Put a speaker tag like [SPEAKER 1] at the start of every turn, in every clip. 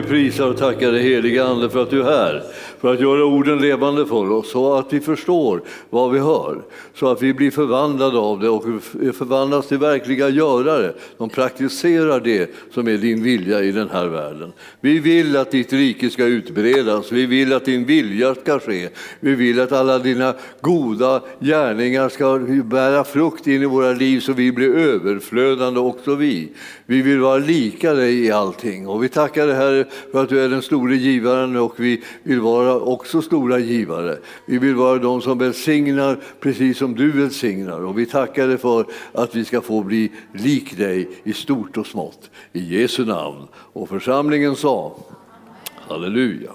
[SPEAKER 1] vi prisar och tackar dig heliga Ande för att du är här, för att göra orden levande för oss så att vi förstår vad vi hör, så att vi blir förvandlade av det och förvandlas till verkliga görare. De praktiserar det som är din vilja i den här världen. Vi vill att ditt rike ska utbredas, vi vill att din vilja ska ske, vi vill att alla dina goda gärningar ska bära frukt in i våra liv så vi blir överflödande också vi. Vi vill vara lika dig i allting och vi tackar dig Herre för att du är den store givaren och vi vill vara också stora givare. Vi vill vara de som välsignar precis som du välsignar och vi tackar dig för att vi ska få bli lik dig i stort och smått. I Jesu namn. Och församlingen sa Halleluja.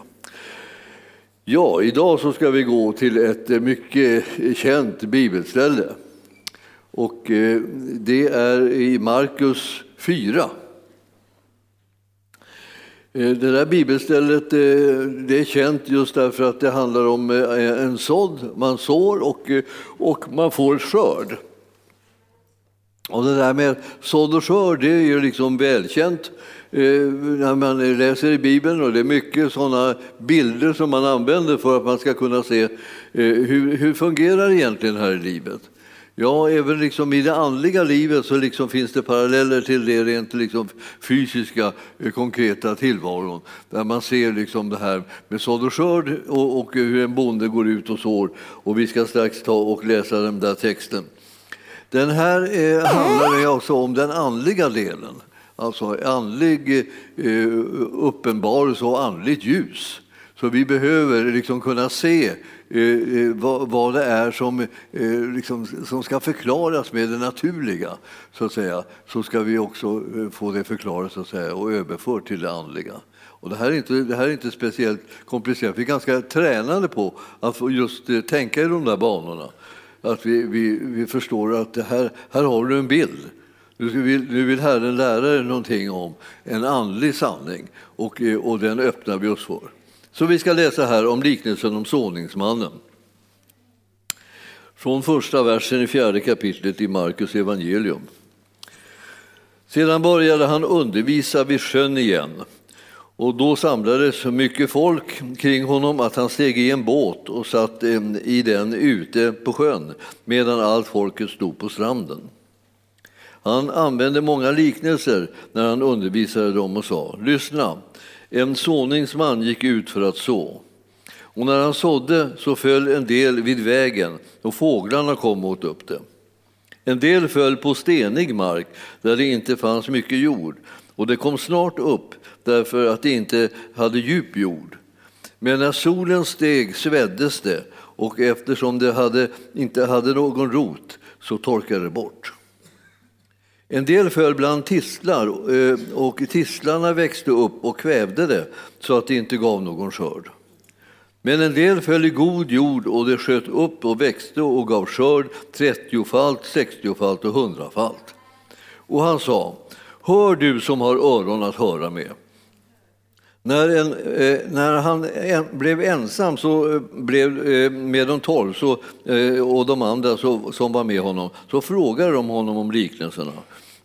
[SPEAKER 1] Ja, idag så ska vi gå till ett mycket känt bibelställe. Och eh, det är i Markus 4. Eh, det där bibelstället eh, det är känt just därför att det handlar om eh, en sådd, man sår och, och man får skörd. Och det där med sådd och skörd det är ju liksom välkänt när man läser i Bibeln och det är mycket sådana bilder som man använder för att man ska kunna se hur, hur fungerar det egentligen här i livet. Ja, även liksom i det andliga livet så liksom finns det paralleller till det rent liksom fysiska, eh, konkreta tillvaron. Där man ser liksom det här med sådd och skörd och, och hur en bonde går ut och sår. Och vi ska strax ta och läsa den där texten. Den här eh, handlar också alltså om den andliga delen. Alltså andlig eh, uppenbarelse och andligt ljus. Så vi behöver liksom kunna se Eh, eh, vad, vad det är som, eh, liksom, som ska förklaras med det naturliga, så att säga, så ska vi också få det förklarat så att säga, och överfört till det andliga. Och det, här är inte, det här är inte speciellt komplicerat. Vi är ganska tränade på att just tänka i de där banorna. Att vi, vi, vi förstår att det här, här har du en bild. Nu vill, nu vill Herren lära dig någonting om en andlig sanning och, och den öppnar vi oss för. Så vi ska läsa här om liknelsen om såningsmannen. Från första versen i fjärde kapitlet i Markus evangelium. Sedan började han undervisa vid sjön igen och då samlades så mycket folk kring honom att han steg i en båt och satt eh, i den ute på sjön medan allt folket stod på stranden. Han använde många liknelser när han undervisade dem och sa Lyssna, en såningsman gick ut för att så. Och när han sådde så föll en del vid vägen och fåglarna kom och åt upp det. En del föll på stenig mark där det inte fanns mycket jord och det kom snart upp därför att det inte hade djup jord. Men när solen steg sveddes det och eftersom det hade, inte hade någon rot så torkade det bort. En del föll bland tistlar eh, och tistlarna växte upp och kvävde det så att det inte gav någon skörd. Men en del föll i god jord och det sköt upp och växte och gav skörd trettiofalt, sextiofalt och hundrafalt. Och han sa, hör du som har öron att höra med. När, en, eh, när han en, blev ensam så eh, blev, eh, med de tolv så, eh, och de andra så, som var med honom så frågade de honom om liknelserna.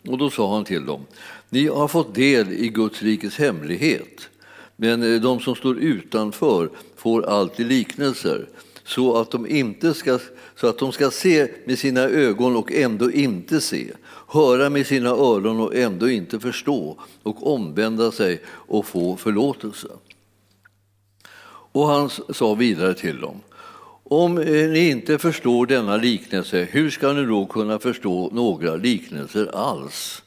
[SPEAKER 1] Och då sa han till dem, ni har fått del i Guds rikes hemlighet, men eh, de som står utanför får alltid liknelser så att de, inte ska, så att de ska se med sina ögon och ändå inte se, höra med sina öron och ändå inte förstå och omvända sig och få förlåtelse. Och han sa vidare till dem, om eh, ni inte förstår denna liknelse, hur ska ni då kunna förstå några liknelser alls?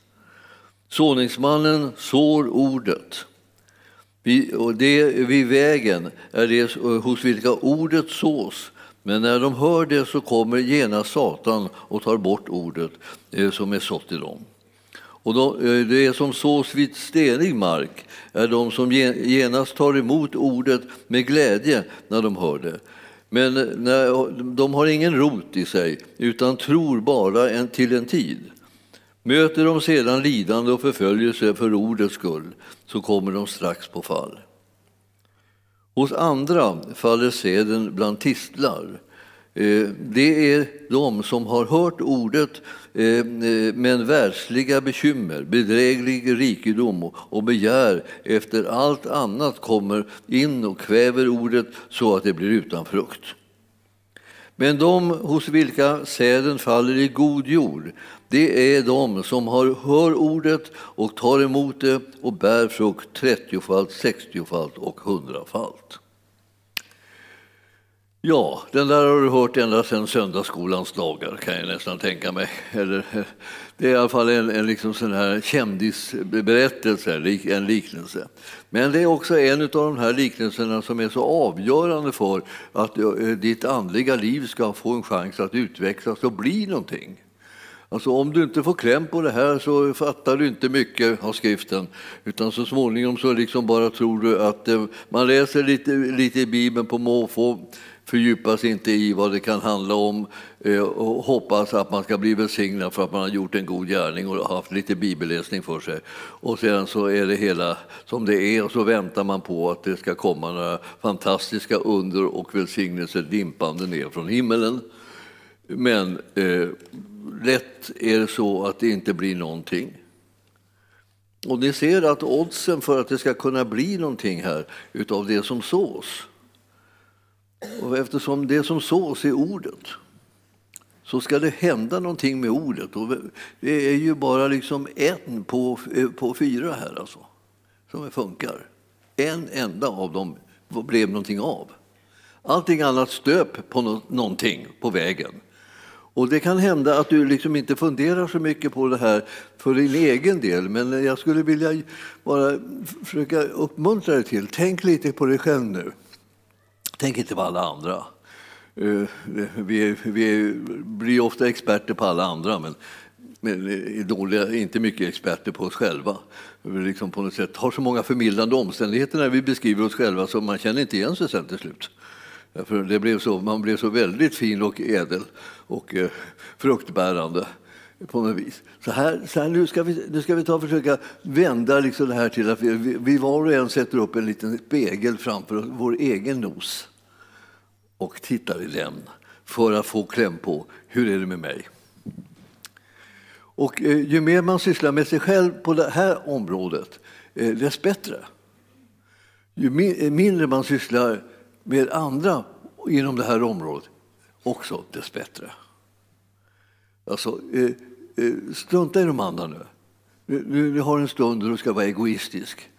[SPEAKER 1] Såningsmannen sår ordet. Och det vid vägen är det eh, hos vilka ordet sås. Men när de hör det så kommer genast Satan och tar bort ordet eh, som är sått i dem. Och det som sås vid stenig mark är de som genast tar emot ordet med glädje när de hör det. Men när, de har ingen rot i sig, utan tror bara en, till en tid. Möter de sedan lidande och förföljelse för ordets skull så kommer de strax på fall. Hos andra faller seden bland tistlar. Eh, det är de som har hört ordet eh, men världsliga bekymmer, bedräglig rikedom och begär efter allt annat kommer in och kväver ordet så att det blir utan frukt. Men de hos vilka säden faller i god jord, det är de som har, hör ordet och tar emot det och bär frukt trettiofalt, sextiofalt och hundrafalt. Ja, den där har du hört ända sedan söndagsskolans dagar kan jag nästan tänka mig. Eller, det är i alla fall en, en liksom sån här kändisberättelse, en liknelse. Men det är också en av de här liknelserna som är så avgörande för att eh, ditt andliga liv ska få en chans att utvecklas och bli någonting. Alltså om du inte får kläm på det här så fattar du inte mycket av skriften. Utan så småningom så liksom bara tror du att eh, man läser lite, lite i Bibeln på måfå fördjupas inte i vad det kan handla om eh, och hoppas att man ska bli välsignad för att man har gjort en god gärning och haft lite bibelläsning för sig. Och sedan så är det hela som det är och så väntar man på att det ska komma några fantastiska under och välsignelser dimpande ner från himmelen. Men eh, lätt är det så att det inte blir någonting. Och ni ser att oddsen för att det ska kunna bli någonting här utav det som sås och eftersom det som sås är ordet så ska det hända någonting med ordet. Och det är ju bara liksom en på, på fyra här alltså, som funkar. En enda av dem blev någonting av. Allting annat stöp på någonting på vägen. Och Det kan hända att du liksom inte funderar så mycket på det här för din egen del men jag skulle vilja bara försöka uppmuntra dig till, tänk lite på dig själv nu. Tänk inte på alla andra. Eh, vi, vi blir ofta experter på alla andra men, men är dåliga, inte mycket experter på oss själva. Vi liksom på något sätt har så många förmildrande omständigheter när vi beskriver oss själva så man känner inte igen sig sen till slut. För det blev så, man blev så väldigt fin och ädel och eh, fruktbärande på något vis. Så här, så här, nu, ska vi, nu ska vi ta och försöka vända liksom det här till att vi, vi, vi var och en sätter upp en liten spegel framför vår egen nos och tittar i den för att få kläm på hur är det med mig. Och eh, ju mer man sysslar med sig själv på det här området, eh, desto bättre. Ju eh, mindre man sysslar med andra inom det här området, också desto bättre. Alltså, strunta i de andra nu. Du, du har en stund då du ska vara egoistisk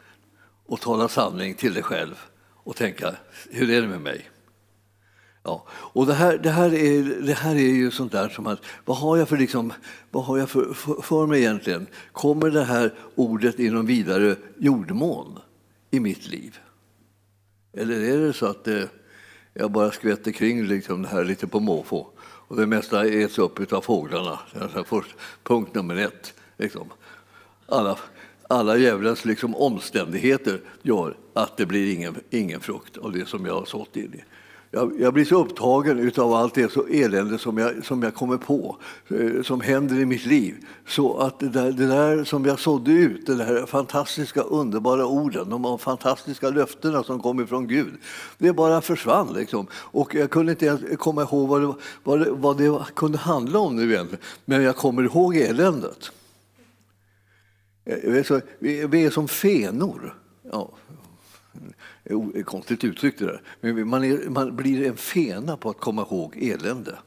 [SPEAKER 1] och tala sanning till dig själv och tänka, hur är det med mig? Ja, och det här, det, här är, det här är ju sånt där som att, vad har jag för, liksom, vad har jag för, för, för mig egentligen? Kommer det här ordet i någon vidare jordmån i mitt liv? Eller är det så att eh, jag bara skvätter kring liksom det här lite på måfå och det mesta äts upp av fåglarna? Först, punkt nummer ett. Liksom. Alla, alla djävulens liksom omständigheter gör att det blir ingen, ingen frukt av det som jag har sått in i jag, jag, blir så upptagen av allt det så elände som jag, som jag kommer på, eh, som händer i mitt liv. Så att det där, det där som jag sådde ut, de där fantastiska underbara orden, de fantastiska löftena som kom ifrån Gud, det bara försvann. Liksom. Och jag kunde inte ens komma ihåg vad det, vad det, vad det kunde handla om nu egentligen. Men jag kommer ihåg eländet. Eh, vi är som fenor. Ja, konstigt uttryckt det där. Men man, är, man blir en fena på att komma ihåg elände.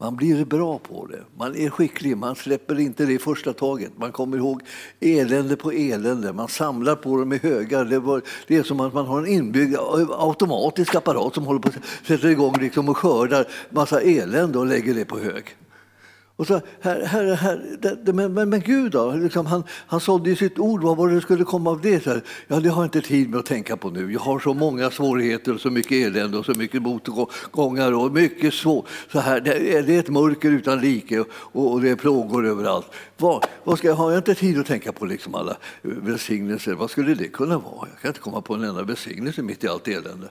[SPEAKER 1] Man blir bra på det. Man är skicklig, man släpper inte det i första taget. Man kommer ihåg elände på elände, man samlar på dem i högar. Det, var, det är som att man har en inbyggd eh, automatisk apparat som håller på att sätta igång liksom och skördar massa elände och lägger det på hög. Och så, herre, herre, herre, men, men, men, Gud då? Liksom, han, han sålde ju sitt ord, vad var det skulle komma av det? Så ja, det har jag inte tid med att tänka på nu. Jag har så många svårigheter och så mycket elände och så mycket motgångar och mycket svårt. Så här, det, är, det är ett mörker utan like och, och det är plågor överallt. Vad, vad ska jag, har jag inte tid att tänka på liksom alla välsignelser? Vad skulle det kunna vara? Jag kan inte komma på en enda välsignelse mitt i allt elände.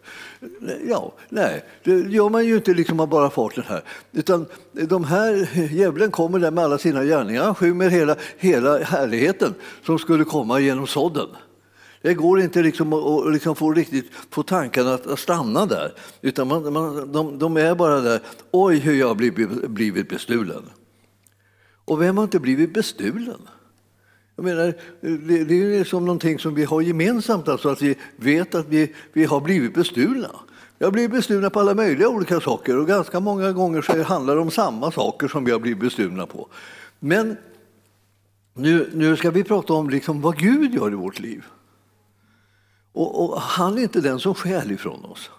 [SPEAKER 1] Ja, nej, det gör man ju inte liksom av bara farten här. Utan de här djävulen kommer där med alla sina gärningar. Han skymmer hela, hela härligheten som skulle komma genom sådden. Det går inte liksom att liksom få, riktigt få tankarna att stanna där, utan man, man, de, de, är bara där. Oj, hur jag har blivit, blivit bestulen. Och vem har inte blivit bestulen? Jag menar, det, det är som liksom någonting som vi har gemensamt, alltså att vi vet att vi, vi har blivit bestulna. Vi har blivit bestulna på alla möjliga olika saker och ganska många gånger så handlar det om samma saker som vi har blivit bestulna på. Men nu, nu ska vi prata om liksom vad Gud gör i vårt liv. Och, och, han är inte den som stjäl ifrån oss,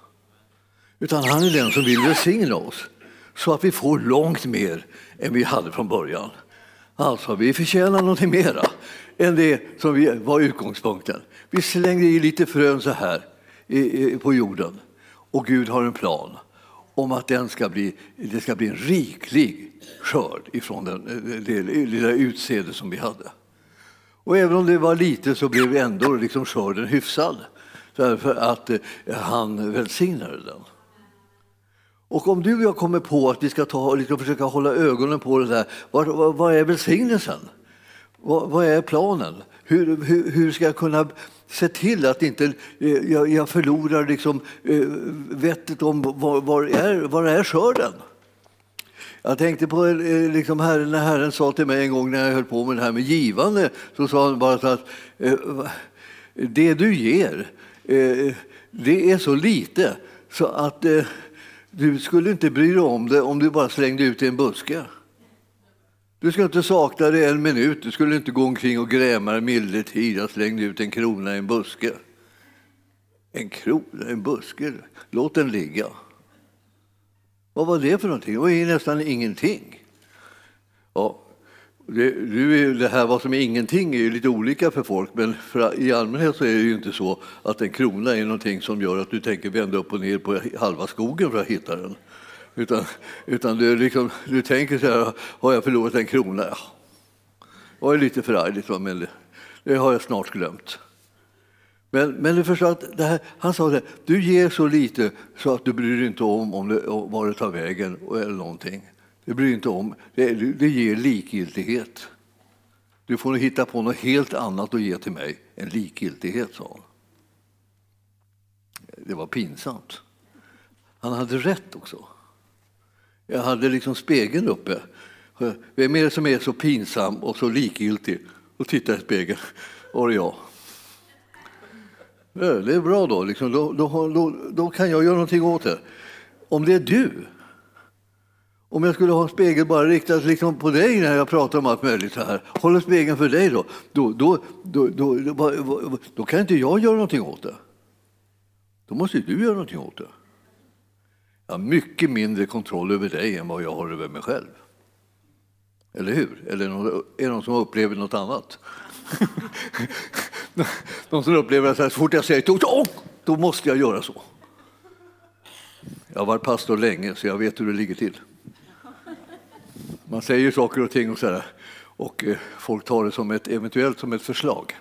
[SPEAKER 1] utan han är den som vill välsigna oss så att vi får långt mer än vi hade från början. Alltså, vi förtjänar någonting mera än det som vi var utgångspunkten. Vi slängde i lite frön så här på jorden och Gud har en plan om att den ska bli, det ska bli en riklig skörd ifrån den, eh, det lilla utsäde som vi hade. Och även om det var lite så blev ändå liksom skörden hyfsad därför att eh, han välsignade den. Och om du och jag kommer på att vi ska ta liksom försöka hålla ögonen på det där, vad, vad, vad är välsignelsen? Vad, vad är planen? Hur, hur, hur, ska jag kunna se till att inte eh, jag, jag förlorar liksom, eh, vettet om var, var, är, var är skörden? Jag tänkte på eh, liksom herren, när Herren sa till mig en gång när jag höll på med det här med givande, så sa han bara så att det du ger, det är så lite så att du skulle inte bry dig om det om du bara slängde ut i en buske. Du ska inte sakna det en minut. Du skulle inte gå omkring och gräma dig milde tid. Jag slängde ut en krona i en buske. En krona i en buske? Låt den ligga. Vad var det för någonting? Det var ju nästan ingenting. Ja, det, det här vad som är ingenting är ju lite olika för folk, men för, i allmänhet så är det ju inte så att en krona är någonting som gör att du tänker vända upp och ner på halva skogen för att hitta den. Utan, utan du, liksom, du tänker så här, har jag förlorat en krona? Ja. Det var lite förargligt, men det, det har jag snart glömt. Men, men du förstår att det här, han sa det, du ger så lite så att du bryr dig inte om, om det, var det tar vägen eller någonting. Det bryr inte om. Det, det ger likgiltighet. Du får nog hitta på något helt annat att ge till mig än likgiltighet, sa han. Det var pinsamt. Han hade rätt också. Jag hade liksom spegeln uppe. Vem är det som är så pinsam och så likgiltig och tittar i spegeln? Var det jag. Eh, det är bra då, liksom. då, då, då, då kan jag göra någonting åt det. Om det är du om jag skulle ha en spegel bara riktad liksom på dig när jag pratar om allt möjligt så här, håller spegeln för dig då, då, då, då, då, då, då kan inte jag göra någonting åt det. Då måste du göra någonting åt det. Jag har mycket mindre kontroll över dig än vad jag har över mig själv. Eller hur? Eller är det någon som upplever något annat? någon som upplever att så fort jag säger då, då måste jag göra så. Jag har varit pastor länge så jag vet hur det ligger till. Man säger saker och ting och, så och eh, folk tar det som ett, eventuellt som ett förslag.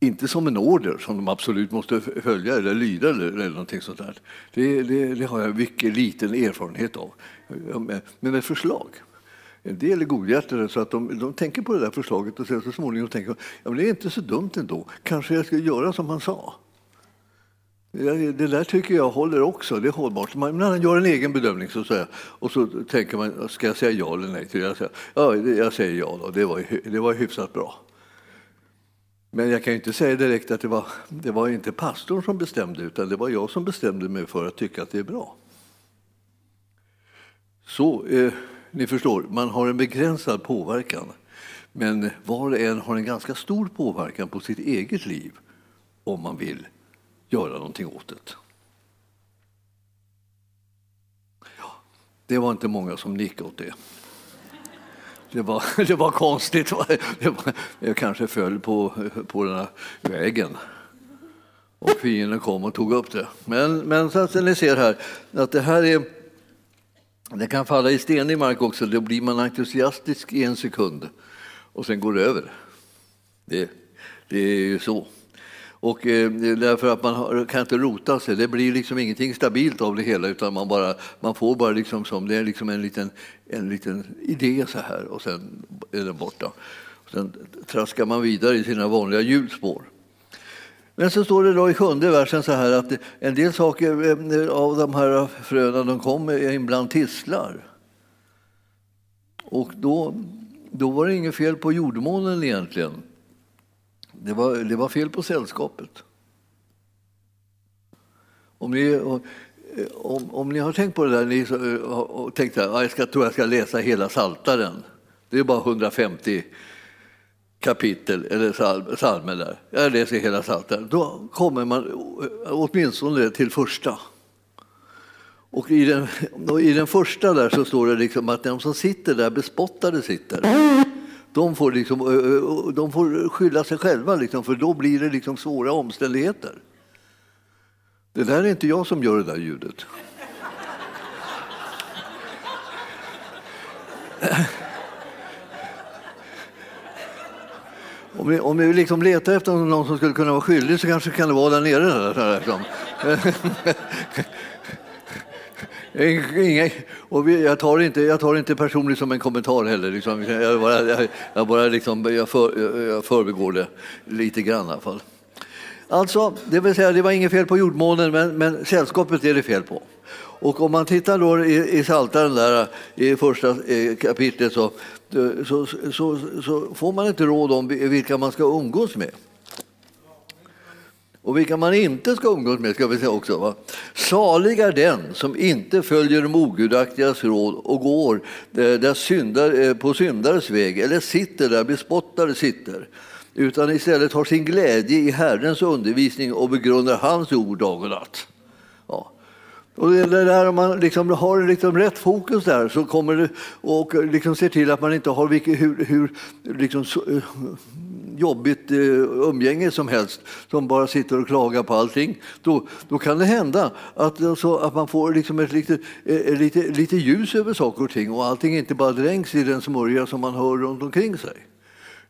[SPEAKER 1] Inte som en order som de absolut måste följa eller lyda eller, eller någonting sånt där. Det, det, det, har jag mycket liten erfarenhet av. Men ett förslag. En del är godhjärtade så att de, de tänker på det där förslaget och sen så småningom tänker ja, men det är inte så dumt ändå. Kanske jag ska göra som han sa. Det där tycker jag håller också, det är hållbart. Man gör en egen bedömning så att säga, och så tänker man, ska jag säga ja eller nej till det? Jag säger, ja, jag säger ja då, det var, det var hyfsat bra. Men jag kan ju inte säga direkt att det var, det var inte pastorn som bestämde, utan det var jag som bestämde mig för att tycka att det är bra. Så, eh, ni förstår, man har en begränsad påverkan. Men var och en har en ganska stor påverkan på sitt eget liv om man vill göra någonting åt det. Ja, det var inte många som nickade åt det. Det var, det var konstigt. Det var, jag kanske föll på, på den här vägen. Och fienden kom och tog upp det. Men, men så att ni ser här att det här är det kan falla i stenig mark också, då blir man entusiastisk i en sekund och sen går det över. Det, det är ju så. Och eh, därför att man kan inte rota sig, det blir liksom ingenting stabilt av det hela utan man, bara, man får bara liksom som, det är liksom en liten, en liten idé så här och sen är den borta. Sen traskar man vidare i sina vanliga hjulspår. Men så står det då i sjunde versen så här att en del saker eh, av de här fröna de kommer ibland tisslar. Och då, då var det inget fel på jordmånen egentligen. Det var, det var fel på sällskapet. Om ni, om, om ni har tänkt på det där ni, eh, och tänkt att jag ska, tror jag ska läsa hela Saltaren. Det är bara 150 kapitel eller psalmer där. Jag läser hela Psaltaren. Då kommer man eh, åtminstone till första. Och i den, och i den första där så står det liksom att de som sitter där bespottade sitter. De får, liksom, de får skylla sig själva, liksom, för då blir det liksom svåra omständigheter. Det där är inte jag som gör det där ljudet. Om vi, om vi liksom letar efter någon som skulle kunna vara skyldig så kanske kan det vara där nere. Där, liksom. Eh, inga, och vi, jag, tar inte, jag tar inte personligt som en kommentar heller. Liksom. Jag bara, jag, jag bara liksom, jag, för, jag förbegår det lite grann i alla fall. Alltså, det vill säga, det var inget fel på jordmånen, men, men sällskapet är det fel på. Och om man tittar då i, i Saltaren där i första eh, kapitlet eh, så, så, så, så, får man inte råd om vilka man ska umgås med. Och vilka man inte ska umgås med ska vi säga också. Va? Salig är den som inte följer de ogudaktigas råd och går eh, där syndar, eh, på syndares väg eller sitter där bespottare sitter utan istället har sin glädje i Herrens undervisning och begrundar hans ord dag och natt. Ja. Och det där, om man liksom har liksom rätt fokus där så kommer det, och liksom ser till att man inte har vilket, hur, hur liksom, så, eh, jobbigt eh, umgänge som helst som bara sitter och klagar på allting, då, då kan det hända att, alltså, att man får liksom ett lite, eh, lite, lite ljus över saker och ting och allting inte bara dränks i den smörja som man hör runt omkring sig.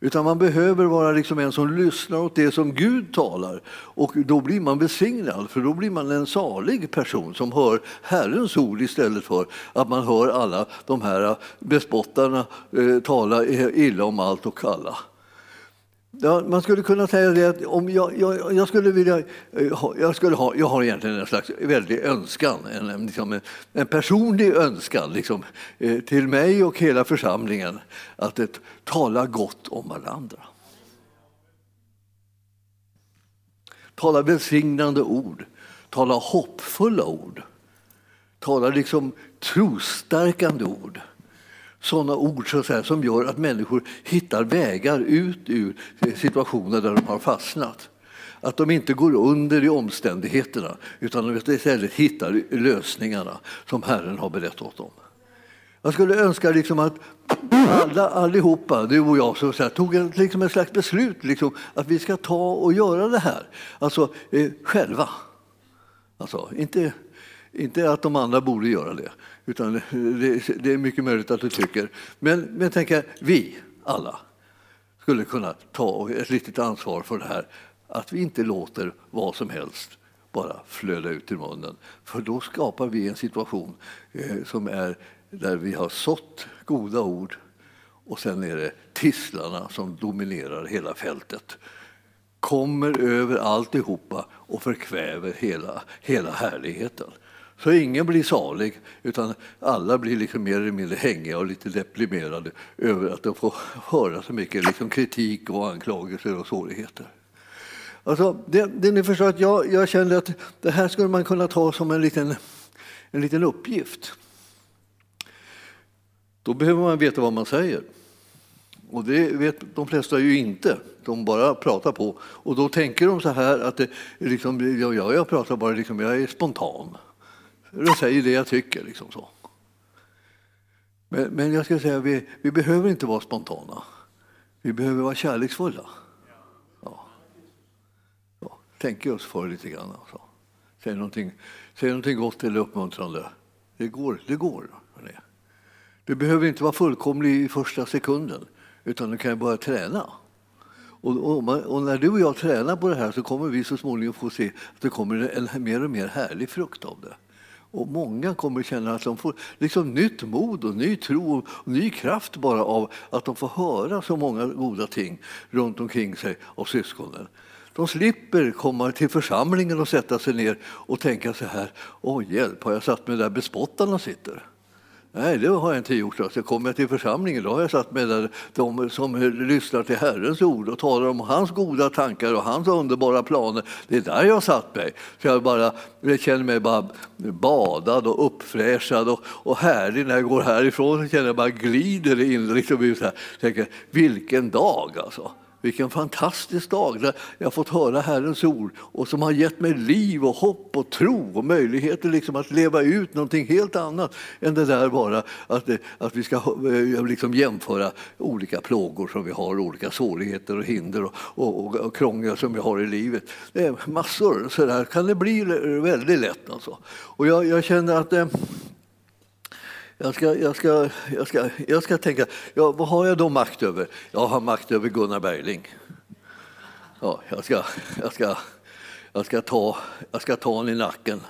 [SPEAKER 1] Utan man behöver vara liksom en som lyssnar åt det som Gud talar. Och då blir man besignad, för då blir man en salig person som hör Herrens ord istället för att man hör alla de här bespottarna eh, tala illa om allt och alla. Ja, man skulle kunna säga det att om jag, jag, jag, skulle vilja, eh, jag, skulle ha, jag har egentligen en slags väldig önskan, en, liksom en, en personlig önskan liksom, eh, till mig och hela församlingen att ett, tala gott om varandra. Tala välsignande ord, tala hoppfulla ord, tala liksom trostärkande ord sådana ord så säga, som gör att människor hittar vägar ut ur situationer där de har fastnat. Att de inte går under i omständigheterna utan de istället hittar lösningarna som Herren har berättat åt dem. Jag skulle önska liksom att alla, allihopa, du och jag, så, så här, tog en, liksom ett slags beslut liksom, att vi ska ta och göra det här. Alltså eh, själva. Alltså, inte, inte att de andra borde göra det, utan det, är mycket möjligt att du tycker. Men, men tänk vi alla skulle kunna ta ett litet ansvar för det här. Att vi inte låter vad som helst bara flöda ut ur munnen. För då skapar vi en situation eh, som är där vi har sått goda ord och sen är det tisslarna som dominerar hela fältet kommer över alltihopa och förkväver hela, hela härligheten. Så ingen blir salig, utan alla blir liksom mer eller mindre hängiga och lite deprimerade över att de får höra så mycket liksom kritik och anklagelser och svårigheter. Alltså, det, det ni förstår att jag, jag kände att det här skulle man kunna ta som en liten, en liten uppgift. Då behöver man veta vad man säger. Och det vet de flesta ju inte. De bara pratar på. Och då tänker de så här att det, liksom, ja, jag pratar bara, liksom, jag är spontan. Jag säger det jag tycker. Liksom så. Men, men jag ska säga, vi, vi behöver inte vara spontana. Vi behöver vara kärleksfulla. Ja. Ja. Tänker oss för lite grann. Alltså. Säg, någonting, säg någonting gott eller uppmuntrande. Det går. Det går. Du behöver inte vara fullkomlig i första sekunden, utan du kan börja träna. Och, och, och, när du och jag tränar på det här så kommer vi så småningom få se att det kommer en mer och mer härlig frukt av det. Och många kommer känna att de får liksom nytt mod och ny tro och ny kraft bara av att de får höra så många goda ting runt omkring sig av syskonen. De slipper komma till församlingen och sätta sig ner och tänka så här, åh hjälp, har jag satt mig där bespottarna sitter? Nej, det har jag inte gjort. Alltså, kommer jag till församlingen då har jag satt mig där de som lyssnar till Herrens ord och talar om hans goda tankar och hans underbara planer. Det är där jag har satt mig. Så jag, bara, jag känner mig bara badad och uppfräschad och, och härlig när jag går härifrån. Så känner jag bara glider in liksom, så här. Tänker, vilken dag alltså! Vilken fantastisk dag där jag fått höra Herrens ord och som har gett mig liv och hopp och tro och möjligheter liksom att leva ut någonting helt annat än det där bara att, att vi ska eh, liksom jämföra olika plågor som vi har, olika svårigheter och hinder och, och, och krångel som vi har i livet. Det är massor, så där kan det bli väldigt lätt. Alltså. Och jag, jag känner att eh, jag ska, jag ska, jag ska, jag ska tänka, ja, vad har jag då makt över? Jag har makt över Gunnar Bergling. Ja, jag, ska, jag, ska, jag, ska ta, jag ska ta honom i nacken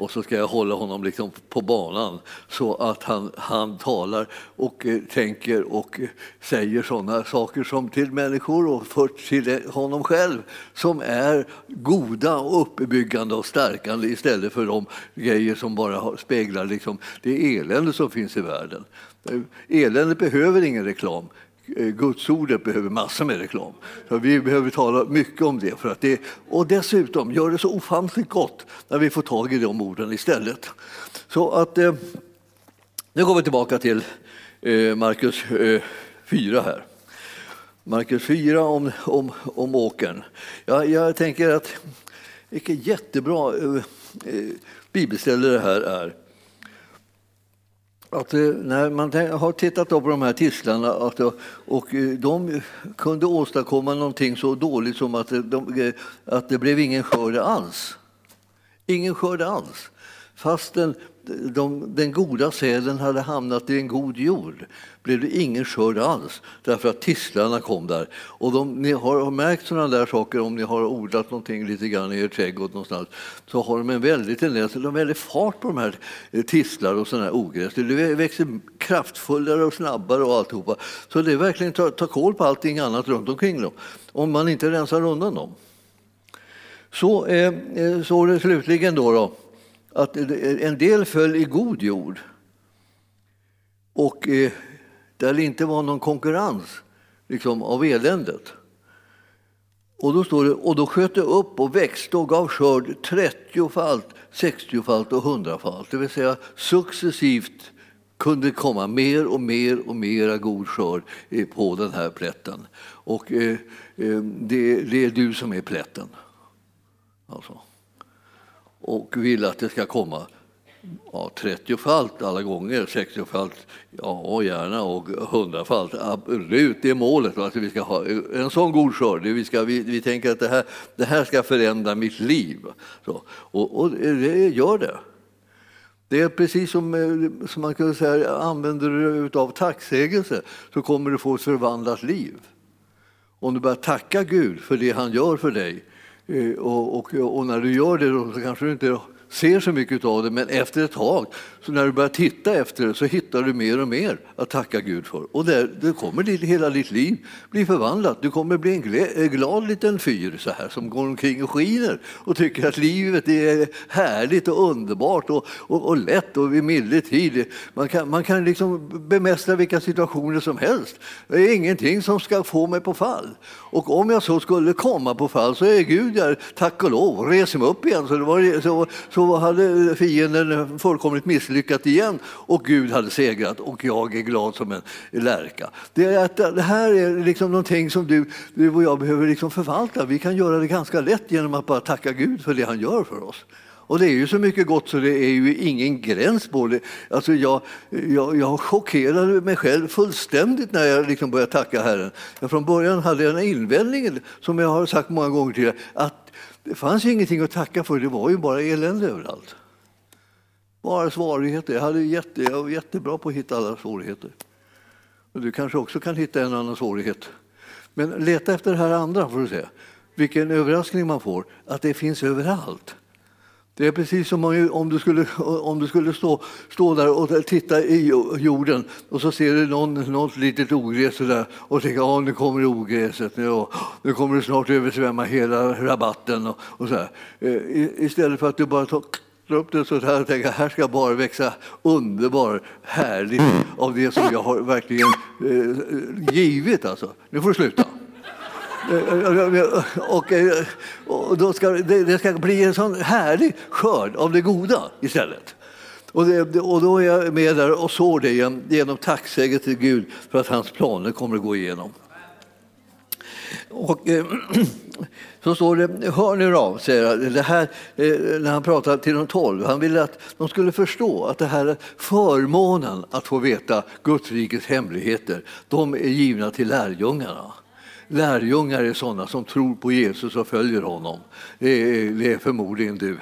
[SPEAKER 1] och så ska jag hålla honom liksom på banan så att han, han talar och eh, tänker och eh, säger sådana saker som till människor och för till eh, honom själv som är goda och uppbyggande och stärkande istället för de grejer som bara speglar liksom det elände som finns i världen. Eh, eländet behöver ingen reklam. Eh, Gudsordet behöver massor med reklam. Så vi behöver tala mycket om det, för att det. Och dessutom gör det så ofantligt gott när vi får tag i de orden istället. Så att, eh, nu går vi tillbaka till eh, Markus eh, 4 här. Markus 4 om, om, om åkern. Ja, jag tänker att vilket jättebra eh, eh bibelställe det här är att eh, när man har tittat på de här tistlarna att, eh, och eh, de kunde åstadkomma någonting så dåligt som att, de, att det blev ingen skörd alls. Ingen skörd alls. Fastän de, den goda säden hade hamnat i en god jord blev det ingen skörd alls därför att tistlarna kom där. Och de, ni har märkt sådana där saker om ni har odlat någonting lite grann i er trädgård någonstans så har de en väldig tendens, de har väldigt fart på de här eh, tistlar och sådana här ogräs. Det växer kraftfullare och snabbare och alltihopa. Så det är verkligen ta, ta koll på allting annat runt omkring dem om man inte rensar undan dem. Så, eh, eh så det slutligen då, då att en del föll i god jord och eh, där det inte var någon konkurrens liksom, av eländet. Och då står det, och då sköt det upp och växte och gav skörd 30-falt, 60-falt och 100-falt. Det vill säga successivt kunde komma mer och mer och mera god skörd eh, på den här plätten. Och eh, eh, det, det, är du som är plätten. Alltså och vill att det ska komma ja, 30-falt alla gånger, 60-falt, ja gärna, och 100-falt. Absolut, det är målet. Alltså, vi ska ha en sån god skörd. Vi, ska, vi, vi tänker att det här, det här ska förändra mitt liv. Så, och, och det gör det. Det är precis som, eh, som man kan säga, använder du av tacksägelse så kommer du få ett förvandlat liv. Om du börjar tacka Gud för det han gör för dig Eh, och, och, och, när du gör det då, så kanske du inte ser så mycket av det, men efter ett tag, så när du börjar titta efter det, så hittar du mer och mer att tacka Gud för. Och där, det kommer ditt, hela ditt liv bli förvandlat. Du kommer bli en glad, glad liten fyr så här, som går omkring och skiner och tycker att livet är härligt och underbart och, och, och lätt och vid milde tid. Man kan, man kan liksom bemästra vilka situationer som helst. Det är ingenting som ska få mig på fall. Och om jag så skulle komma på fall så är Gud där, tack och lov, och reser mig upp igen. Så, det var, så, så hade fienden fullkomligt misslyckats igen och Gud hade segrat och jag är glad som en lärka. Det, är, det här är liksom någonting som du, du och jag behöver liksom förvalta. Vi kan göra det ganska lätt genom att bara tacka Gud för det han gör för oss. Och det är ju så mycket gott så det är ju ingen gräns på det. Alltså jag, jag, jag chockerade mig själv fullständigt när jag liksom började tacka Herren. Jag från början hade jag en invändning, som jag har sagt många gånger tidigare, att det fanns ingenting att tacka för, det var ju bara elände överallt. Bara svårigheter. Jag, hade jätte, jag var jättebra på att hitta alla svårigheter. Och du kanske också kan hitta en annan svårighet. Men leta efter det här andra får du se. Vilken överraskning man får, att det finns överallt. Det är precis som om du skulle, om du skulle stå, stå där och titta i jorden och så ser du någon, något litet ogräs där och tänker att nu kommer ogräset, nu, nu kommer det snart översvämma hela rabatten. Och, och så här. Eh, istället för att du bara tar upp det så här och tänker här ska bara växa underbar, härligt av det som jag har verkligen eh, givit. Alltså. Nu får du sluta. Och, eh, och då ska, det, det ska bli en sån härlig skörd av det goda istället. Och, det, och då är jag med där och sår det genom, genom tacksägelse till Gud för att hans planer kommer att gå igenom. Och, eh, så står det, hör nu då, säger han, det här, eh, när han pratar till de tolv. Han ville att de skulle förstå att det här är förmånen att få veta Guds rikets hemligheter, de är givna till lärjungarna. Lärjungar är sådana som tror på Jesus och följer honom. Det är, det är förmodligen du.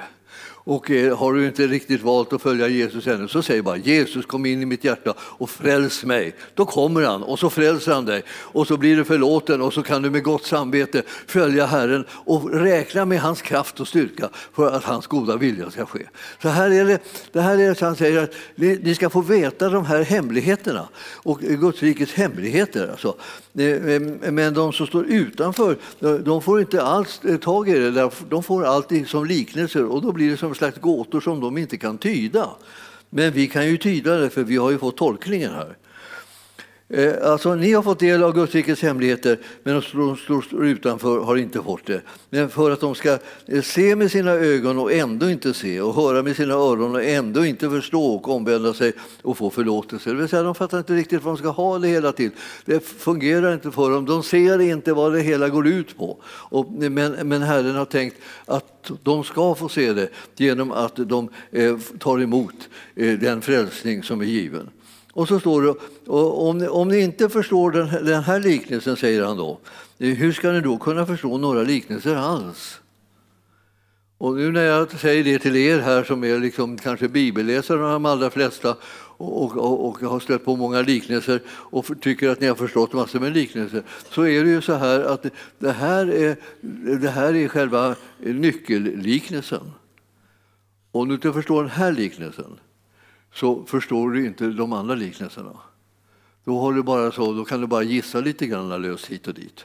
[SPEAKER 1] Och eh, har du inte riktigt valt att följa Jesus ännu så säg bara Jesus kom in i mitt hjärta och fräls mig. Då kommer han och så frälser han dig och så blir du förlåten och så kan du med gott samvete följa Herren och räkna med hans kraft och styrka för att hans goda vilja ska ske. Så här är det, det här är att han säger att ni, ni ska få veta de här hemligheterna och Guds rikets hemligheter. Alltså. Eh, men de som står utanför, de får inte alls eh, tag i det. De får allting som liknelser och då blir det som slags gåtor som de inte kan tyda. Men vi kan ju tyda det, för vi har ju fått tolkningen här. Eh, alltså, ni har fått del av Guds rikets hemligheter, men de som står utanför har inte fått det. Men för att de ska eh, se med sina ögon och ändå inte se och höra med sina öron och ändå inte förstå och omvända sig och få förlåtelse. Det vill säga, de fattar inte riktigt vad de ska ha det hela till. Det fungerar inte för dem. De ser inte vad det hela går ut på. Och, men, men Herren har tänkt att de ska få se det genom att de eh, tar emot eh, den frälsning som är given. Och så står det, och om, ni, om ni inte förstår den, den här liknelsen, säger han då, hur ska ni då kunna förstå några liknelser alls? Och nu när jag säger det till er här som är liksom kanske bibelläsare, de allra flesta, och, och, och, har stött på många liknelser och tycker att ni har förstått massor med liknelser, så är det ju så här att det här är, det här är själva nyckelliknelsen. Om du inte förstår den här liknelsen, så förstår du inte de andra liknelserna. Då, har du bara så, då kan du bara gissa lite grann löst hit och dit.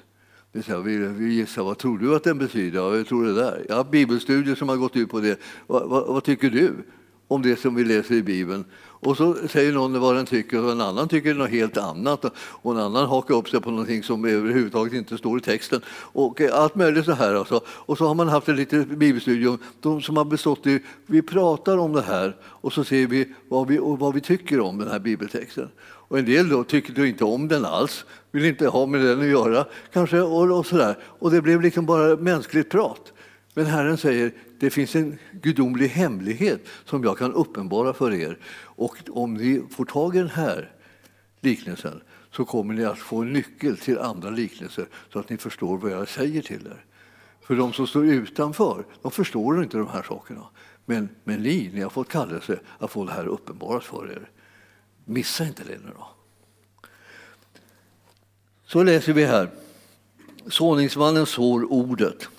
[SPEAKER 1] Det här, vi, vi gissar, vad tror du att den betyder? Ja, jag tror det där. Jag har bibelstudier som har gått ut på det. Va, va, vad tycker du om det som vi läser i Bibeln? Och så säger någon vad den tycker och en annan tycker något helt annat. Och en annan hakar upp sig på någonting som överhuvudtaget inte står i texten. Och eh, allt möjligt så här alltså. Och så har man haft en liten bibelstudium de som har bestått i, vi pratar om det här och så ser vi vad vi, vad vi tycker om den här bibeltexten. Och en del då tycker du inte om den alls, vill inte ha med den att göra kanske. Och, och, så där. och det blev liksom bara mänskligt prat. Men Herren säger, det finns en gudomlig hemlighet som jag kan uppenbara för er. Och om ni får tag i den här liknelsen så kommer ni att få en nyckel till andra liknelser så att ni förstår vad jag säger till er. För de som står utanför, de förstår inte de här sakerna. Men, men ni, ni har fått kallelse att få det här uppenbarat för er. Missa inte det nu då. Så läser vi här. Såningsmannen sår ordet.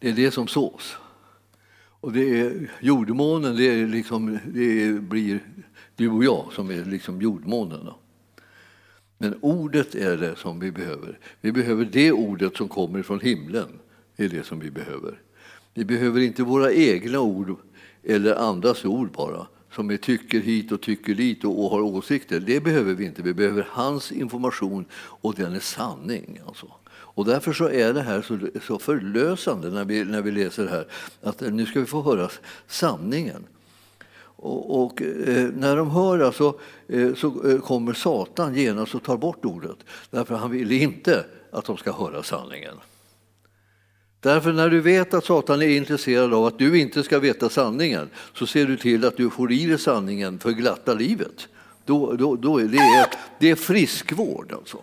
[SPEAKER 1] Det är det som sås. Och det är jordmånen, det, är liksom, det blir du och jag som är liksom jordmånen. Då. Men ordet är det som vi behöver. Vi behöver det ordet som kommer från himlen. Det är det som vi behöver. Vi behöver inte våra egna ord eller andras ord bara som är tycker hit och tycker dit och har åsikter. Det behöver vi inte. Vi behöver hans information och den är sanning. Alltså. Och därför så är det här så, så förlösande när vi, när vi läser det här. Att eh, nu ska vi få höra sanningen. Och, och eh, när de hör alltså, eh, så eh, kommer Satan genast och tar bort ordet. Därför han vill inte att de ska höra sanningen. Därför när du vet att Satan är intresserad av att du inte ska veta sanningen så ser du till att du får i dig sanningen för glatta livet. Då, då, då är det, det är friskvård alltså.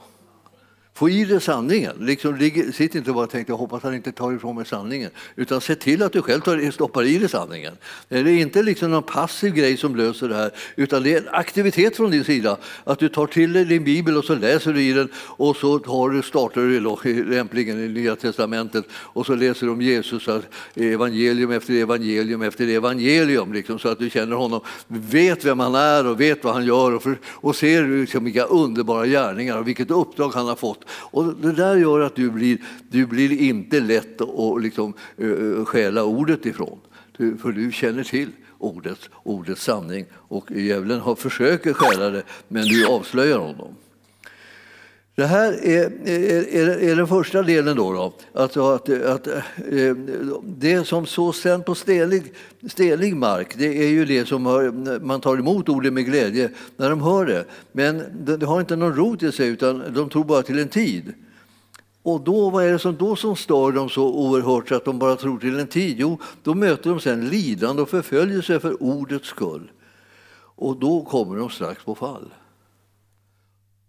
[SPEAKER 1] Få i dig sanningen. Liksom, sitt inte bara och tänk jag hoppas han inte tar ifrån mig sanningen. Utan se till att du själv tar, stoppar i dig sanningen. Det är inte liksom någon passiv grej som löser det här, utan det är en aktivitet från din sida. Att du tar till dig din bibel och så läser du i den och så tar du, startar du lämpligen i Nya Testamentet och så läser du om Jesus, evangelium efter evangelium efter evangelium. Liksom, så att du känner honom, vet vem han är och vet vad han gör och, för, och ser liksom vilka underbara gärningar och vilket uppdrag han har fått. Och det där gör att du blir, du blir inte lätt att liksom, uh, stjäla ordet ifrån. Du, för du känner till ordet, ordets sanning. Och djävulen har stjäla det, men du avslöjar honom. Det här är, är, är, den första delen. Då, då. Att, att, att, eh, det som sås sen på stelig, stelig mark det är ju det som har, man tar emot ordet med glädje när de hör det. Men det, det har inte någon rot i sig, utan de tror bara till en tid. Och då, vad är det som då som stör dem så oerhört så att de bara tror till en tid? Jo, då möter de sen lidande och förföljelse för ordets skull. Och då kommer de strax på fall.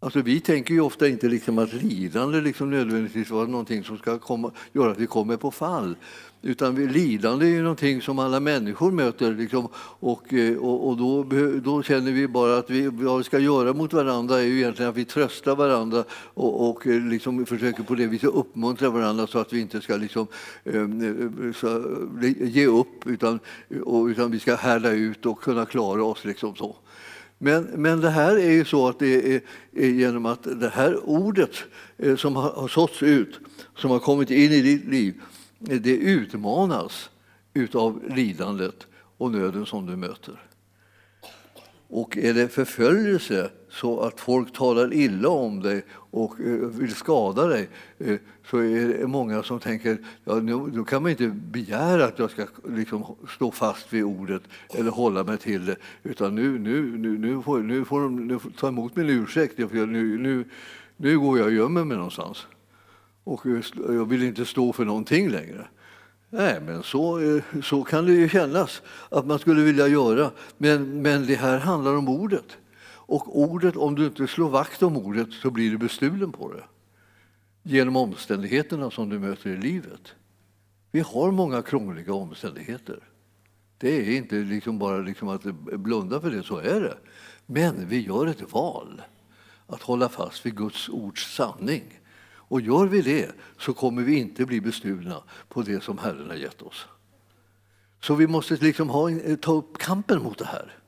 [SPEAKER 1] Alltså, vi tänker ju ofta inte liksom att lidande liksom nödvändigtvis var någonting som ska komma, göra att vi kommer på fall. Utan lidande är ju någonting som alla människor möter. Liksom, och, eh, och, och då, då, känner vi bara att vi, vad vi ska göra mot varandra är ju egentligen att vi tröstar varandra och, och eh, liksom försöker på det viset uppmuntra varandra så att vi inte ska liksom, ehm, eh, eh, ge upp utan, och, utan vi ska härda ut och kunna klara oss. Liksom så. Men, men det här är ju så att det är, är genom att det här ordet eh, som har, har såtts ut, som har kommit in i ditt liv, det utmanas utav lidandet och nöden som du möter. Och är det förföljelse så att folk talar illa om dig och eh, vill skada dig eh, så är det många som tänker ja, nu, kan man inte begära att jag ska liksom stå fast vid ordet eller hålla mig till det. Utan nu, nu, nu, nu, får, nu får de nu får ta emot min ursäkt. För nu, nu, nu går jag och gömmer mig någonstans. Och eh, jag vill inte stå för någonting längre. Nej, men så, eh, så kan det ju kännas att man skulle vilja göra. Men, men det här handlar om ordet. Och ordet, om du inte slår vakt om ordet så blir du bestulen på det. Genom omständigheterna som du möter i livet. Vi har många krångliga omständigheter. Det är inte liksom bara liksom att blunda för det, så är det. Men vi gör ett val att hålla fast vid Guds ords sanning. Och gör vi det så kommer vi inte bli bestulna på det som Herren har gett oss. Så vi måste liksom ha, ta upp kampen mot det här.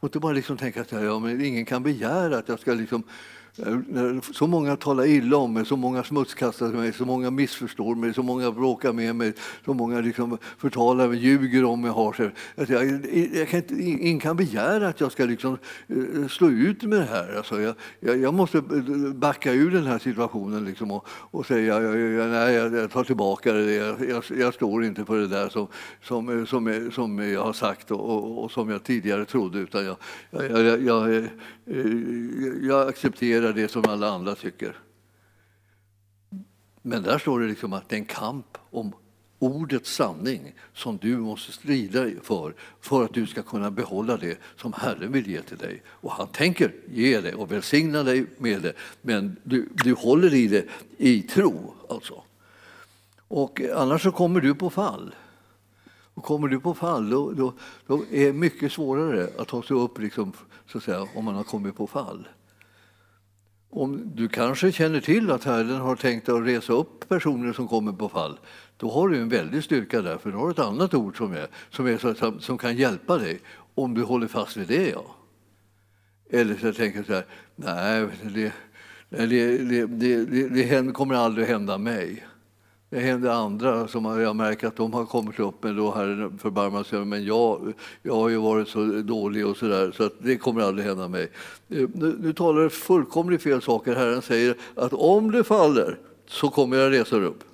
[SPEAKER 1] Och inte bara liksom tänka att ja, men ingen kan begära att jag ska liksom Eh, så många talar illa om mig, så många smutskastar mig, så många missförstår mig, så många bråkar med mig, så många liksom förtalar mig, ljuger om mig. Har jag, jag kan inte, ingen kan begära att jag ska liksom eh, slå ut med det här. Alltså jag, jag, jag måste eh, backa ur den här situationen liksom och, och säga jag, nej, jag, tar tillbaka det. Jag, jag, står inte för det där som, som, som, som jag har sagt och, och, och som jag tidigare trodde. Utan jag, jag, jag, jag accepterar acceptera det som alla andra tycker. Men där står det liksom att det är en kamp om ordets sanning som du måste strida för, för att du ska kunna behålla det som Herren vill ge till dig. Och han tänker ge det och välsigna dig med det, men du, du håller i det i tro. Alltså. Och annars så kommer du på fall. Och kommer du på fall då, då, då är det mycket svårare att ta sig upp liksom, så att säga, om man har kommit på fall. Om du kanske känner till att Herren har tänkt att resa upp personer som kommer på fall, då har du en väldig styrka där, för du har ett annat ord som, är, som, är så, som kan hjälpa dig, om du håller fast vid det. Ja. Eller så jag så här, nej, det, det, det, det, det kommer aldrig hända mig. Det händer andra som jag märker att de har kommit upp med då Herren förbarmar sig men jag, jag har ju varit så dålig och så där så att det kommer aldrig hända mig. Eh, nu, nu talar fullkomligt fel saker. Herren säger att om det faller så kommer jag resa upp.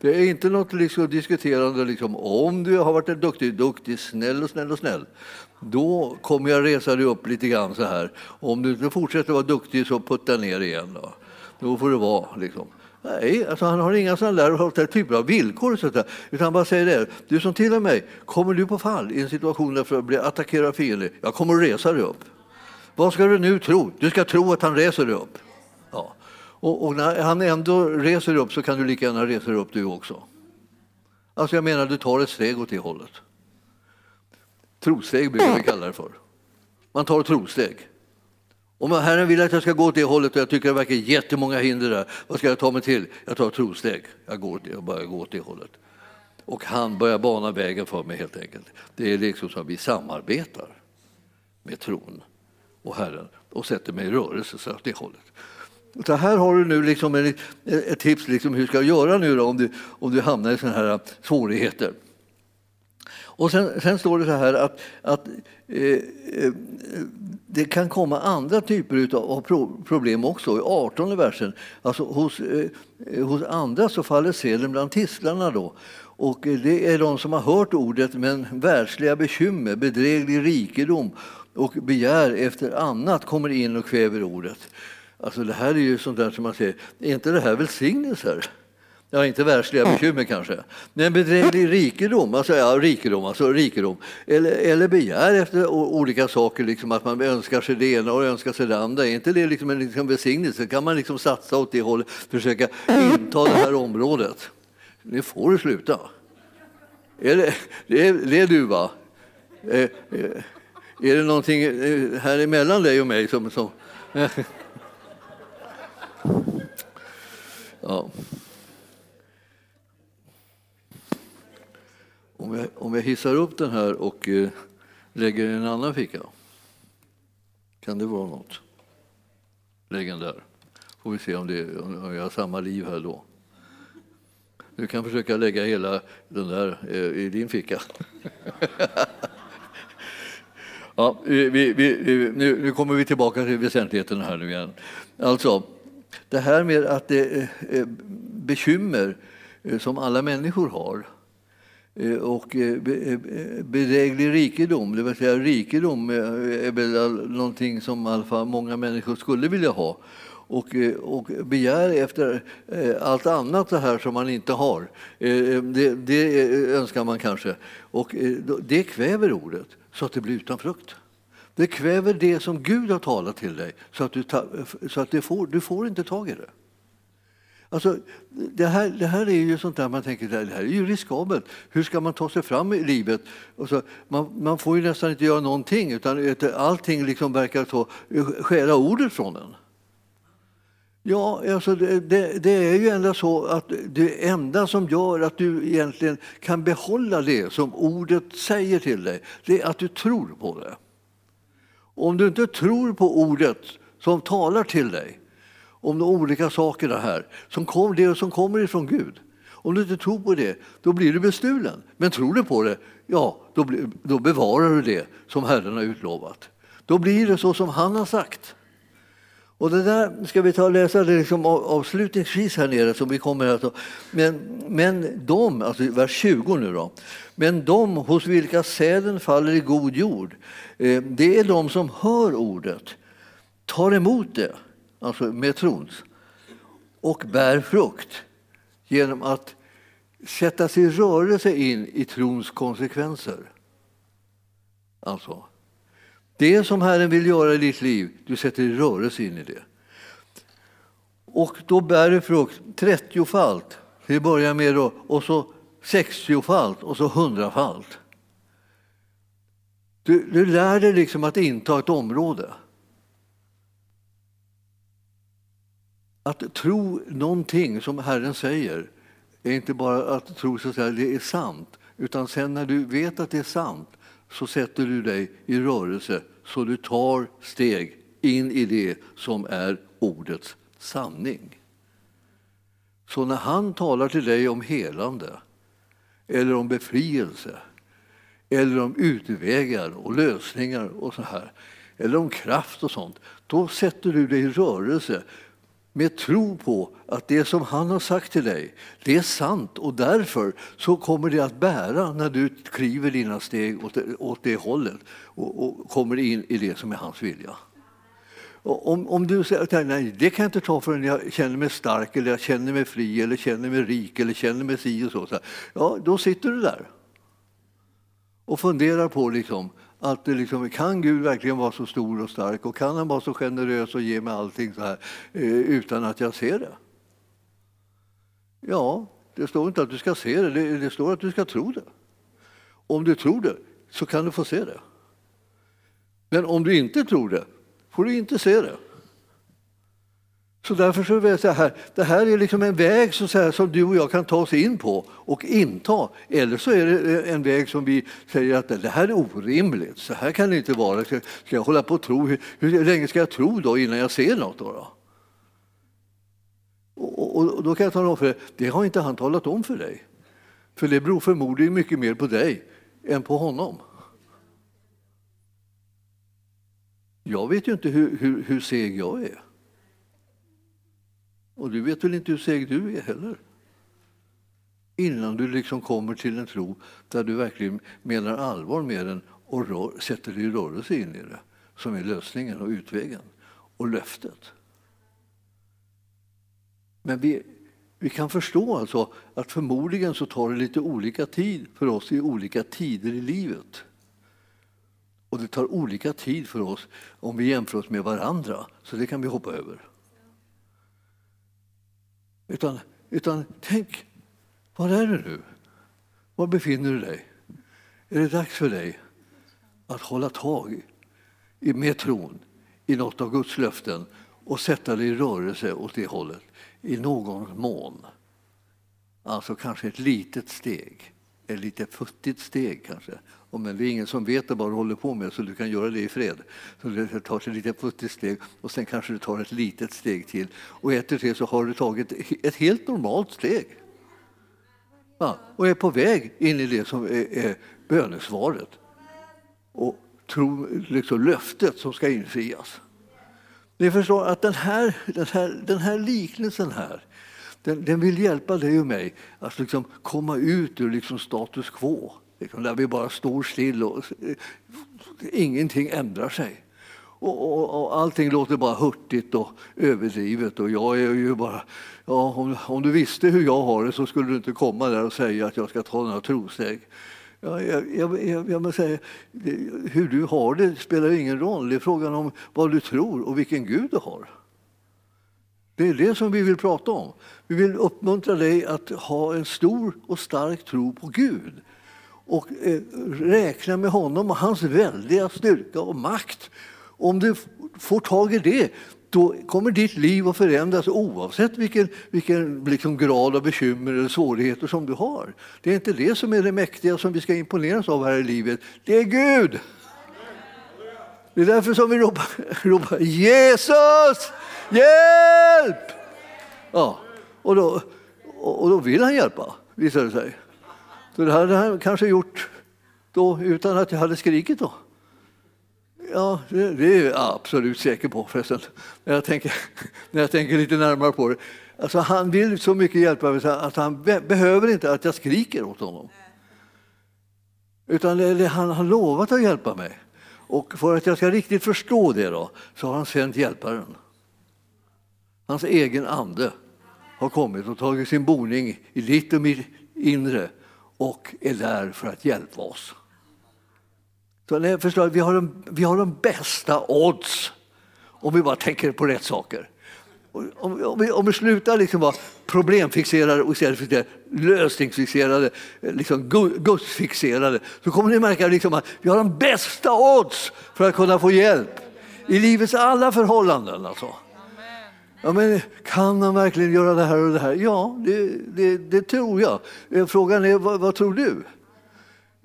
[SPEAKER 1] Det är inte något liksom diskuterande liksom, om du har varit en duktig, duktig, snäll och snäll och snäll. Då kommer jag resa dig upp lite grann så här. Om du inte fortsätter vara duktig så putta ner igen. Då, då får det vara. Liksom. Nej, alltså han har inga sådana där typer av villkor. Så där, utan han bara säger det. Du som tillhör mig, kommer du på fall i en situation där du blir attackerad av fienden, jag kommer att resa dig upp. Vad ska du nu tro? Du ska tro att han reser dig upp. Ja. Och, och, när han ändå reser upp så kan du lika gärna resa dig upp du också. Alltså jag menar, du tar ett steg åt det hållet. Trosteg brukar vi kalla det för. Man tar trosteg. Om Herren vill att jag ska gå åt det hållet och jag tycker det verkar jättemånga hinder där, vad ska jag ta mig till? Jag tar trosteg. Jag, går, jag börjar gå åt det hållet. Och han börjar bana vägen för mig helt enkelt. Det är liksom så att vi samarbetar med tron och Herren och sätter mig i rörelse så åt det hållet. Så här har du nu liksom ett, ett tips liksom hur ska jag göra nu då, om, du, om du hamnar i sådana här svårigheter. Och sen, sen, står det så här att, att eh, eh det kan komma andra typer av problem också. I 18 versen, alltså hos, eh, hos andra så faller seden bland tistlarna. då. Och eh, det är de som har hört ordet men världsliga bekymmer, bedräglig rikedom och begär efter annat kommer in och kväver ordet. Alltså det här är ju sånt där som man säger, är inte det här välsignelser? Ja, inte världsliga bekymmer kanske. Men bedräglig rikedom, alltså, ja, rikedom, alltså rikedom. Eller, eller begär efter olika saker, liksom att man önskar sig det ena och önskar sig det andra. Är inte det liksom en liksom välsignelse? Kan man liksom satsa åt det hållet, försöka inta det här området? Nu får du sluta. Är det, det, är, det är du, va? Är, eh, eh, är det någonting eh, här emellan dig och mig som... som ja. Om jag, om jag hissar upp den här och eh, lägger i en annan ficka, kan det vara något? Lägg den där, får vi se om, det, om jag har samma liv här då. Du kan försöka lägga hela den där eh, i din ficka. ja, vi, vi, nu, nu, kommer vi tillbaka till väsentligheten här nu igen. Alltså, det här med att det är bekymmer eh, som alla människor har Eh, och eh, eh, bedräglig rikedom, det vill säga rikedom är väl någonting som i alla fall många människor skulle vilja ha. Och, och begär efter allt annat det här som man inte har. Det, det önskar man kanske. Och det kväver ordet så att det blir utan frukt. Det kväver det som Gud har talat till dig så att du, så att du, får, du får inte tag i det. Alltså, det, här, det här är ju sånt där man tänker, det här är ju riskabelt. Hur ska man ta sig fram i livet? Alltså, man, man får ju nästan inte göra någonting, utan allting liksom verkar så, stjäla ordet från en. Ja, alltså det, det, det, är ju ändå så att det enda som gör att du egentligen kan behålla det som ordet säger till dig, det är att du tror på det. Om du inte tror på ordet som talar till dig, om de olika sakerna här, som kom, det som kommer ifrån Gud. Om du inte tror på det, då blir du bestulen. Men tror du på det, ja, då, då bevarar du det som Herren har utlovat. Då blir det så som han har sagt. Och det där ska vi ta och läsa det liksom avslutningsvis här nere. Som vi kommer att, men, men de, alltså vers 20 nu då. Men de hos vilka säden faller i god jord, eh, det är de som hör ordet, tar emot det alltså med trons, och bär frukt genom att sätta sig i rörelse in i trons konsekvenser. Alltså, det som Herren vill göra i ditt liv, du sätter i rörelse in i det. Och då bär du frukt 30-falt, vi börjar med då, och så 60-falt och så 100-falt. Du, du lär dig liksom att inta ett område. Att tro någonting som Herren säger är inte bara att tro så att det är sant, utan sen när du vet att det är sant så sätter du dig i rörelse så du tar steg in i det som är ordets sanning. Så när han talar till dig om helande eller om befrielse eller om utvägar och lösningar och så här, eller om kraft och sånt, då sätter du dig i rörelse med tro på att det som han har sagt till dig, det är sant och därför så kommer det att bära när du kliver dina steg åt det, åt det hållet och, och, kommer in i det som är hans vilja. Och om, om du säger att nej, det kan jag inte ta förrän jag känner mig stark eller jag känner mig fri eller känner mig rik eller känner mig si och så, så ja, då sitter du där och funderar på liksom att det liksom, kan Gud verkligen vara så stor och stark och kan han vara så generös och ge mig allting så här eh, utan att jag ser det? Ja, det står inte att du ska se det, det, det står att du ska tro det. Om du tror det så kan du få se det. Men om du inte tror det får du inte se det. Så därför så vill jag säga här, det här är liksom en väg så säga, som du och jag kan ta oss in på och inta. Eller så är det eh, en väg som vi säger att det här är orimligt, så här kan det inte vara. Ska, ska jag hålla på och tro? Hur, hur länge ska jag tro då innan jag ser något? Då, då? Och, och, och, då kan jag tala om för dig, det har inte han talat om för dig. För det beror förmodligen mycket mer på dig än på honom. Jag vet ju inte hur, hur, hur seg jag är. Och du vet väl inte hur seg du är heller? Innan du liksom kommer till en tro där du verkligen menar allvar med den och rör, sätter dig i rörelse in i det, som är lösningen och utvägen och löftet. Men vi, vi kan förstå alltså att förmodligen så tar det lite olika tid för oss i olika tider i livet. Och det tar olika tid för oss om vi jämför oss med varandra, så det kan vi hoppa över. Utan, utan tänk, var är du nu? Var befinner du dig? Är det dags för dig att hålla tag med tron i något av Guds löften och sätta dig i rörelse åt det hållet i någon mån? Alltså kanske ett litet steg, ett lite futtigt steg kanske. Men det är ingen som vet vad du håller på med så du kan göra det i fred. Så du tar ett litet puttigt steg och sen kanske du tar ett litet steg till. Och efter det så har du tagit ett helt normalt steg. Ja, och är på väg in i det som är, är bönesvaret. Och tro, liksom löftet som ska infrias. Ni förstår att den här, den här, den här liknelsen här, den, den vill hjälpa dig och mig att liksom komma ut ur liksom status quo. Liksom, där vi bara står still och ingenting ändrar sig. Och, och, och, allting låter bara hurtigt och överdrivet. Och jag är ju bara, ja, om, om, du visste hur jag har det så skulle du inte komma där och säga att jag ska ta några trosteg. Ja, jag, jag, jag, jag säga, hur du har det spelar ingen roll. Det är frågan om vad du tror och vilken Gud du har. Det är det som vi vill prata om. Vi vill uppmuntra dig att ha en stor och stark tro på Gud och eh, räkna med honom och hans väldiga styrka och makt. Om du får tag i det, då kommer ditt liv att förändras oavsett vilken, vilken liksom grad av bekymmer eller svårigheter som du har. Det är inte det som är det mäktiga som vi ska imponeras av här i livet. Det är Gud! Det är därför som vi ropar, ropar Jesus, hjälp! Ja, och, då, och då vill han hjälpa, visar det sig. Så det hade han kanske gjort då utan att jag hade skrikit då. Ja, det, det är jag absolut säker på förresten, när jag tänker, när jag tänker lite närmare på det. Alltså, han vill så mycket hjälpa mig att han be behöver inte att jag skriker åt honom. Utan det, det, han har lovat att hjälpa mig. Och för att jag ska riktigt förstå det då, så har han sänt hjälparen. Hans egen ande har kommit och tagit sin boning i ditt och mitt inre och är där för att hjälpa oss. Så ni förstår, vi, har de, vi har de bästa odds om vi bara tänker på rätt saker. Om, om, vi, om vi slutar liksom vara problemfixerade och istället för lösningsfixerade, liksom gudsfixerade, så kommer ni märka liksom att vi har de bästa odds för att kunna få hjälp i livets alla förhållanden. Alltså. Ja, men kan han verkligen göra det här och det här? Ja, det, det, det tror jag. Eh, frågan är, vad, vad, tror du?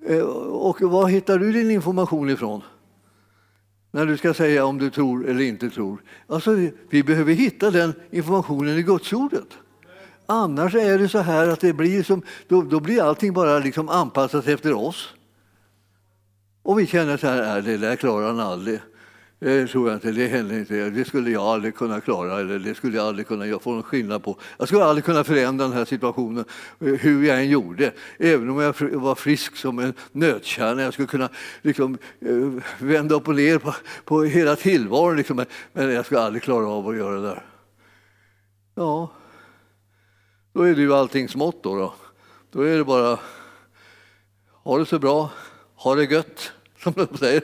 [SPEAKER 1] Eh, och var hittar du din information ifrån? När du ska säga om du tror eller inte tror. Alltså, vi behöver hitta den informationen i Gudsordet. Annars är det så här att det blir som, då, då blir allting bara liksom anpassat efter oss. Och vi känner så här, äh, det där klarar han aldrig. Det tror jag inte, det händer inte. Det skulle jag aldrig kunna klara, eller det skulle jag aldrig kunna få någon skillnad på. Jag skulle aldrig kunna förändra den här situationen eh, hur jag än gjorde. Även om jag var frisk som en nötkärna. Jag skulle kunna liksom, eh, vända upp och ner på, på hela tillvaron, liksom. men jag skulle aldrig klara av att göra det där. Ja, då är det ju allting smått då. Då, då är det bara ha det så bra, ha det gött, som de säger.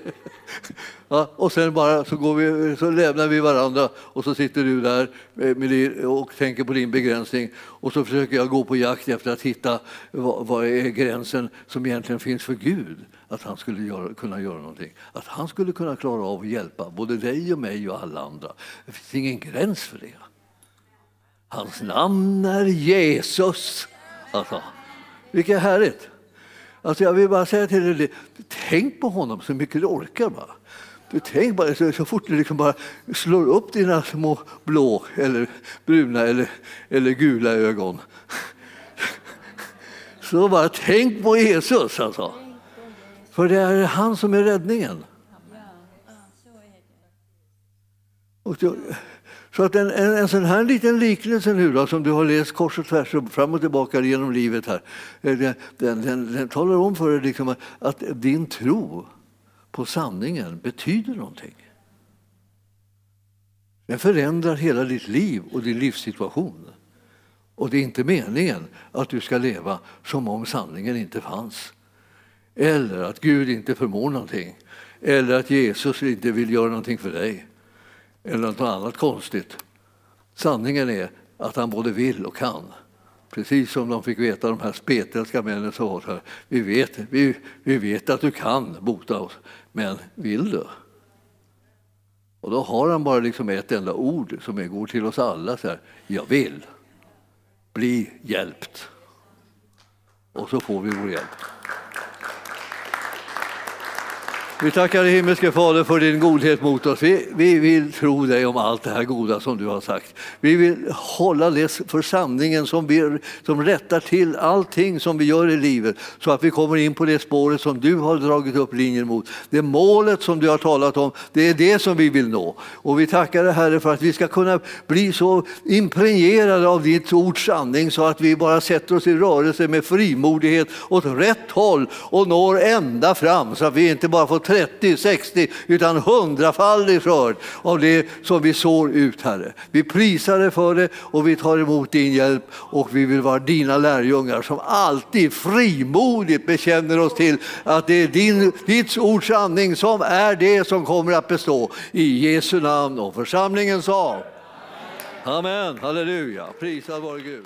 [SPEAKER 1] Ja, och sen bara så, går vi, så lämnar vi varandra och så sitter du där eh, med, och tänker på din begränsning och så försöker jag gå på jakt efter att hitta vad, vad är gränsen som egentligen finns för Gud. Att han skulle göra, kunna göra någonting. Att han skulle kunna klara av att hjälpa både dig och mig och alla andra. Det finns ingen gräns för det. Hans namn är Jesus. Alltså, vilket härligt! Alltså jag vill bara säga till dig, tänk på honom så mycket du orkar. Bara. Du tänk bara så, så fort du liksom bara slår upp dina små blå, eller bruna eller, eller gula ögon. Så bara tänk på Jesus alltså. För det är han som är räddningen. Och då, så att en, en, en sån här liten liknelse nu då, som du har läst kors och tvärs och fram och tillbaka genom livet här, eh, den, den, den, den talar om för dig liksom att din tro på sanningen betyder någonting. Den förändrar hela ditt liv och din livssituation. Och det är inte meningen att du ska leva som om sanningen inte fanns. Eller att Gud inte förmår någonting. Eller att Jesus inte vill göra någonting för dig eller något annat konstigt. Sanningen är att han både vill och kan. Precis som de fick veta, de här spetälska männen sa så här, vi vet, vi, vi vet att du kan bota oss, men vill du? Och då har han bara liksom ett enda ord som går till oss alla, så här, jag vill. Bli hjälpt. Och så får vi vår hjälp. Vi tackar dig himmelske Fader för din godhet mot oss. Vi, vi vill tro dig om allt det här goda som du har sagt. Vi vill hålla det för sanningen som, vi, som rättar till allting som vi gör i livet så att vi kommer in på det spåret som du har dragit upp linjen mot. Det målet som du har talat om, det är det som vi vill nå. Och vi tackar dig Herre för att vi ska kunna bli så impregnerade av ditt ords sanning så att vi bara sätter oss i rörelse med frimodighet åt rätt håll och når ända fram så att vi inte bara får 30, 60 utan hundrafaldig skörd av det som vi sår ut, Herre. Vi prisar dig för det och vi tar emot din hjälp och vi vill vara dina lärjungar som alltid frimodigt bekänner oss till att det är din, ditt ords sanning som är det som kommer att bestå. I Jesu namn och församlingen sa Amen, halleluja, prisad vare Gud.